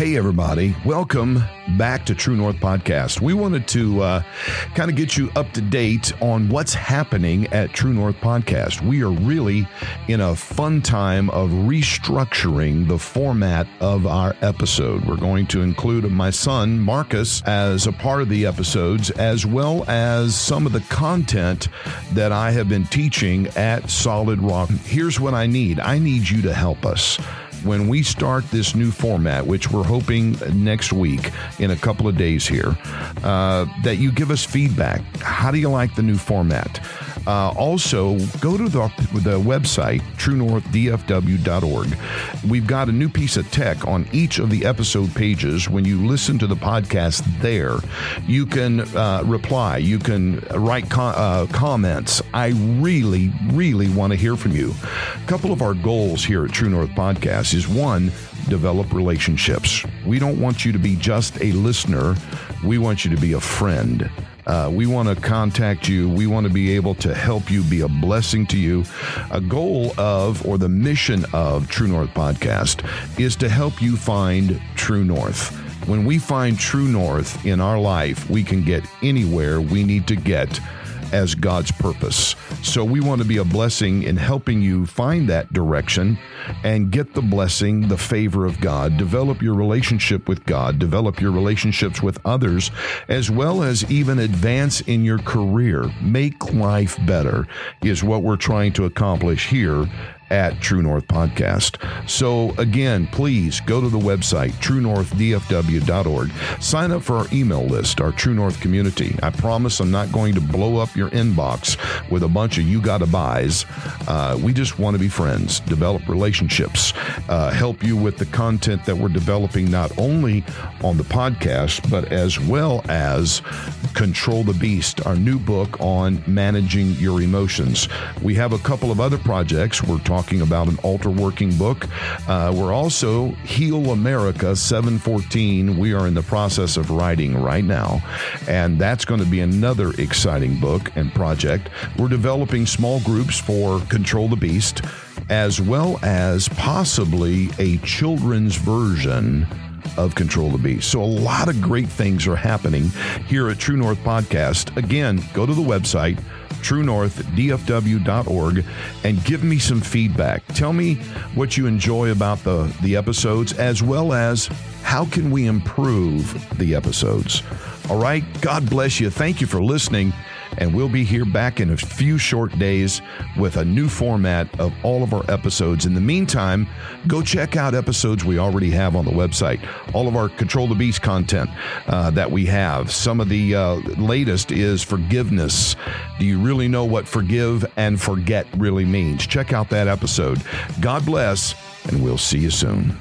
Hey, everybody. Welcome back to True North Podcast. We wanted to uh, kind of get you up to date on what's happening at True North Podcast. We are really in a fun time of restructuring the format of our episode. We're going to include my son, Marcus, as a part of the episodes, as well as some of the content that I have been teaching at Solid Rock. Here's what I need I need you to help us when we start this new format, which we're hoping next week in a couple of days here, uh, that you give us feedback. How do you like the new format? Uh, also, go to the, the website, truenorthdfw.org. We've got a new piece of tech on each of the episode pages. When you listen to the podcast there, you can uh, reply, you can write uh, comments. I really, really want to hear from you. A couple of our goals here at True North Podcast is one, develop relationships. We don't want you to be just a listener, we want you to be a friend. Uh, we want to contact you. We want to be able to help you, be a blessing to you. A goal of, or the mission of True North Podcast is to help you find True North. When we find True North in our life, we can get anywhere we need to get as God's purpose. So we want to be a blessing in helping you find that direction and get the blessing, the favor of God, develop your relationship with God, develop your relationships with others, as well as even advance in your career. Make life better is what we're trying to accomplish here at True North Podcast. So, again, please go to the website, truenorthdfw.org. Sign up for our email list, our True North community. I promise I'm not going to blow up your inbox with a bunch of you gotta buys. Uh, we just want to be friends, develop relationships, uh, help you with the content that we're developing, not only on the podcast, but as well as Control the Beast, our new book on managing your emotions. We have a couple of other projects we're talking talking about an altar working book. Uh, we're also Heal America 714. We are in the process of writing right now, and that's going to be another exciting book and project. We're developing small groups for Control the Beast, as well as possibly a children's version of Control the Beast. So, a lot of great things are happening here at True North Podcast. Again, go to the website truenorthdfw.org and give me some feedback. Tell me what you enjoy about the, the episodes as well as how can we improve the episodes. All right, God bless you. Thank you for listening and we'll be here back in a few short days with a new format of all of our episodes. In the meantime, go check out episodes we already have on the website, all of our Control the Beast content uh, that we have. Some of the uh, latest is forgiveness. Do you really know what forgive and forget really means? Check out that episode. God bless, and we'll see you soon.